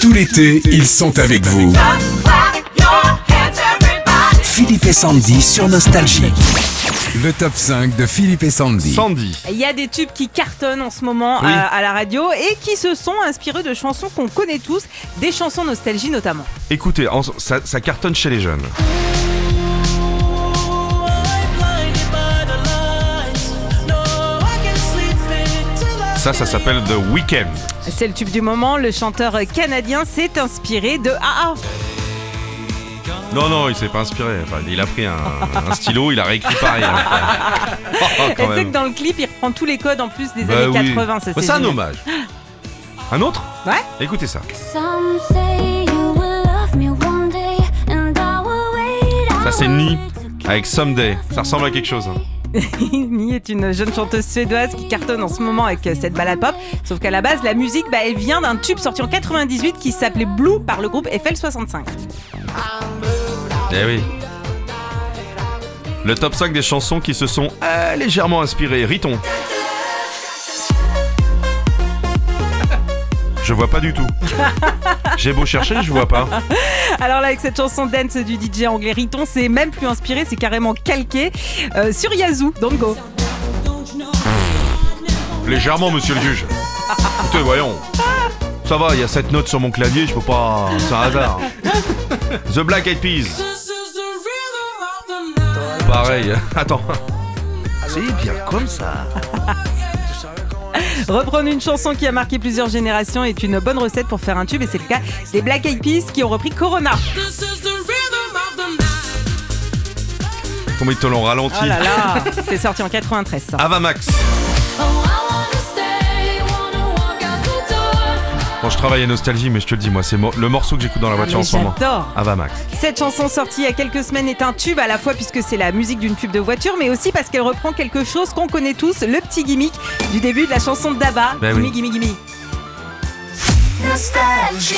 Tout l'été, ils sont avec vous. Philippe et Sandy sur Nostalgie. Le top 5 de Philippe et Sandy. Sandy. Il y a des tubes qui cartonnent en ce moment Oui. à, à la radio et qui se sont inspirés de chansons qu'on connaît tous, des chansons nostalgie notamment. Écoutez, en- ça, ça cartonne chez les jeunes. Ça, ça s'appelle The Weeknd. C'est le tube du moment, le chanteur canadien s'est inspiré de AA. Non, non, il s'est pas inspiré. Enfin, il a pris un, un stylo, il a réécrit pareil. hein. Oh, tu sais même. que dans le clip, il reprend tous les codes en plus des Bah années oui. 80. Ça, Bah, c'est un génial. hommage. Un autre? Ouais. Écoutez ça. Some say you will love me one day, and I will wait. Ça, c'est Ni avec Someday. Ça ressemble à quelque chose. hein. Mi est une jeune chanteuse suédoise qui cartonne en ce moment avec cette balade pop. Sauf qu'à la base, la musique, bah, elle vient d'un tube sorti en 98 qui s'appelait Blue par le groupe FL65. Eh oui. Le top 5 des chansons qui se sont euh, légèrement inspirées. Riton. Je vois pas du tout. J'ai beau chercher, je vois pas. Alors là, avec cette chanson dance du DJ anglais Riton, c'est même plus inspiré, c'est carrément calqué euh, sur Yazoo, Don't Go. Légèrement, monsieur le juge. Écoutez, voyons. Ça va, il y a 7 notes sur mon clavier, je peux pas. C'est un hasard. The Black Eyed Peas. Pareil. Attends. C'est bien comme ça. Reprendre une chanson qui a marqué plusieurs générations est une bonne recette pour faire un tube et c'est le cas des Black Eyed Peas qui ont repris Corona. Combien ils te l'ont ralenti Oh là là, c'est sorti en 93 ça. Avamax. Oh, Bon, je travaille à Nostalgie, mais je te le dis, moi, c'est mo- le morceau que j'écoute dans la Ah, voiture mais en ce moment. J'adore. Avamax. Cette chanson sortie il y a quelques semaines est un tube à la fois puisque c'est la musique d'une pub de voiture, mais aussi parce qu'elle reprend quelque chose qu'on connaît tous, le petit gimmick du début de la chanson de Daba. Ben gimme, oui. gimme, gimme. Nostalgie.